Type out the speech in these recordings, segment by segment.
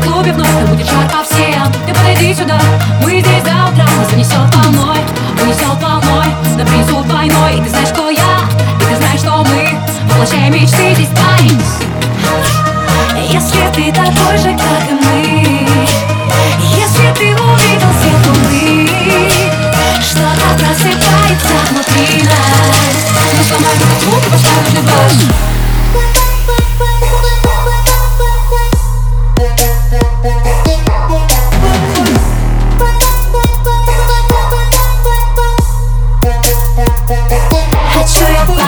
любовь в клубе вновь, но будет жарко всем Ты подойди сюда, мы здесь до утра Нас занесет волной, унесет волной На принесут войной, и ты знаешь, кто я И ты знаешь, что мы воплощаем мечты здесь парень Если ты такой же, как и мы Если ты увидел свет луны Что-то просыпается внутри нас. Мы сломаем этот звук и поставим на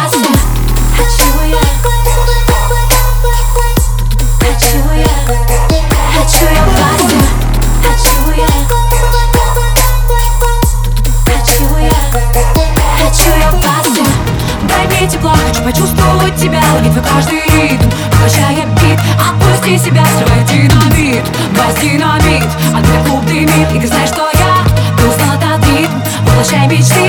баш почувствовать тебя Ловить твой каждый ритм, поглощая бит Отпусти себя, срывай динамит Бас динамит, а твой клуб дымит И ты знаешь, что я, ты устал от ритм Воплощай мечты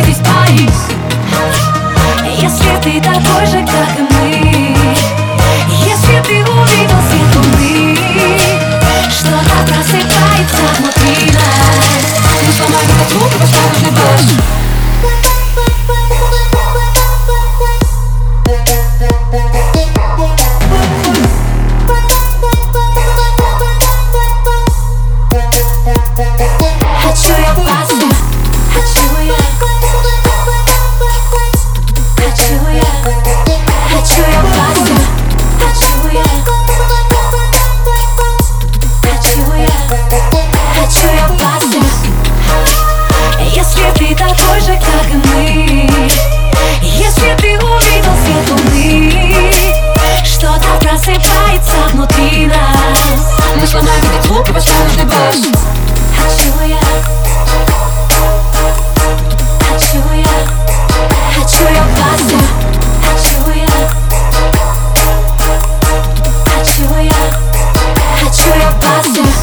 сломаем этот звук и Jackson.